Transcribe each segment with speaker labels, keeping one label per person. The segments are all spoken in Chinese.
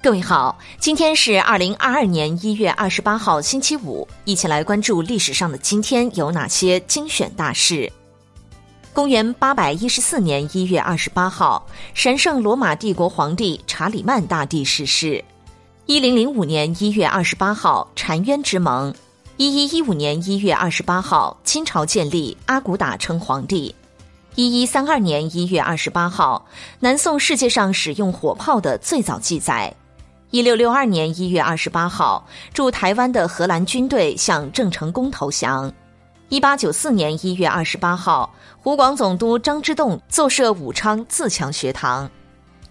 Speaker 1: 各位好，今天是二零二二年一月二十八号，星期五，一起来关注历史上的今天有哪些精选大事。公元八百一十四年一月二十八号，神圣罗马帝国皇帝查理曼大帝逝世。一零零五年一月二十八号，澶渊之盟。一一一五年一月二十八号，清朝建立，阿骨打称皇帝。一一三二年一月二十八号，南宋世界上使用火炮的最早记载。一六六二年一月二十八号，驻台湾的荷兰军队向郑成功投降。一八九四年一月二十八号，湖广总督张之洞奏设武昌自强学堂。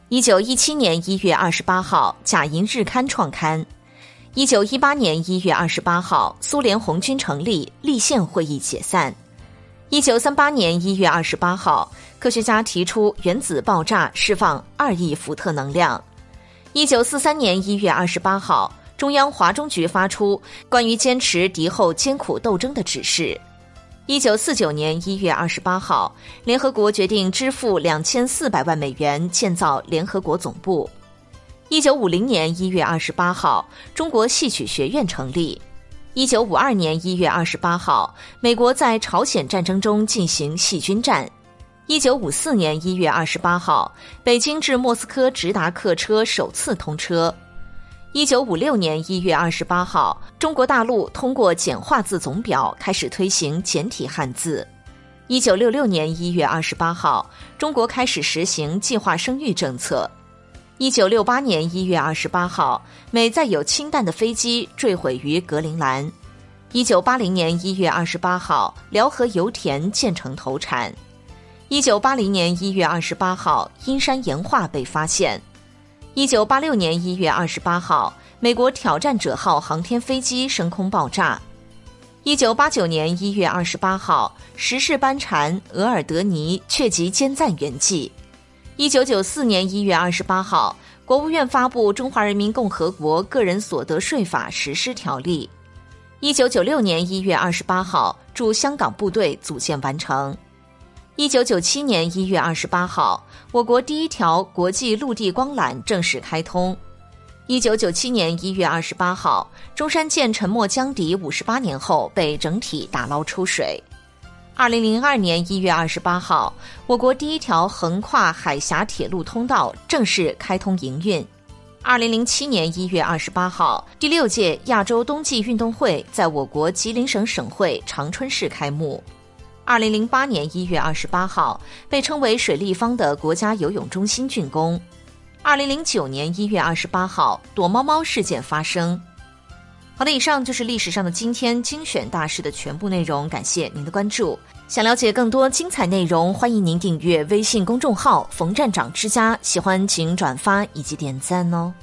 Speaker 1: 一九一七年一月二十八号，甲寅日刊创刊。一九一八年一月二十八号，苏联红军成立，立宪会议解散。一九三八年一月二十八号，科学家提出原子爆炸释放二亿伏特能量。一九四三年一月二十八号，中央华中局发出关于坚持敌后艰苦斗争的指示。一九四九年一月二十八号，联合国决定支付两千四百万美元建造联合国总部。一九五零年一月二十八号，中国戏曲学院成立。一九五二年一月二十八号，美国在朝鲜战争中进行细菌战。一九五四年一月二十八号，北京至莫斯科直达客车首次通车。一九五六年一月二十八号，中国大陆通过简化字总表开始推行简体汉字。一九六六年一月二十八号，中国开始实行计划生育政策。一九六八年一月二十八号，美载有氢弹的飞机坠毁于格陵兰。一九八零年一月二十八号，辽河油田建成投产。一九八零年一月二十八号，阴山岩画被发现。一九八六年一月二十八号，美国挑战者号航天飞机升空爆炸。一九八九年一月二十八号，时事班禅额尔德尼确疾坚赞圆寂。一九九四年一月二十八号，国务院发布《中华人民共和国个人所得税法实施条例》。一九九六年一月二十八号，驻香港部队组建完成。一九九七年一月二十八号，我国第一条国际陆地光缆正式开通。一九九七年一月二十八号，中山舰沉没江底五十八年后被整体打捞出水。二零零二年一月二十八号，我国第一条横跨海峡铁路通道正式开通营运。二零零七年一月二十八号，第六届亚洲冬季运动会在我国吉林省省会长春市开幕。二零零八年一月二十八号，被称为“水立方”的国家游泳中心竣工。二零零九年一月二十八号，躲猫猫事件发生。好的，以上就是历史上的今天精选大事的全部内容，感谢您的关注。想了解更多精彩内容，欢迎您订阅微信公众号“冯站长之家”，喜欢请转发以及点赞哦。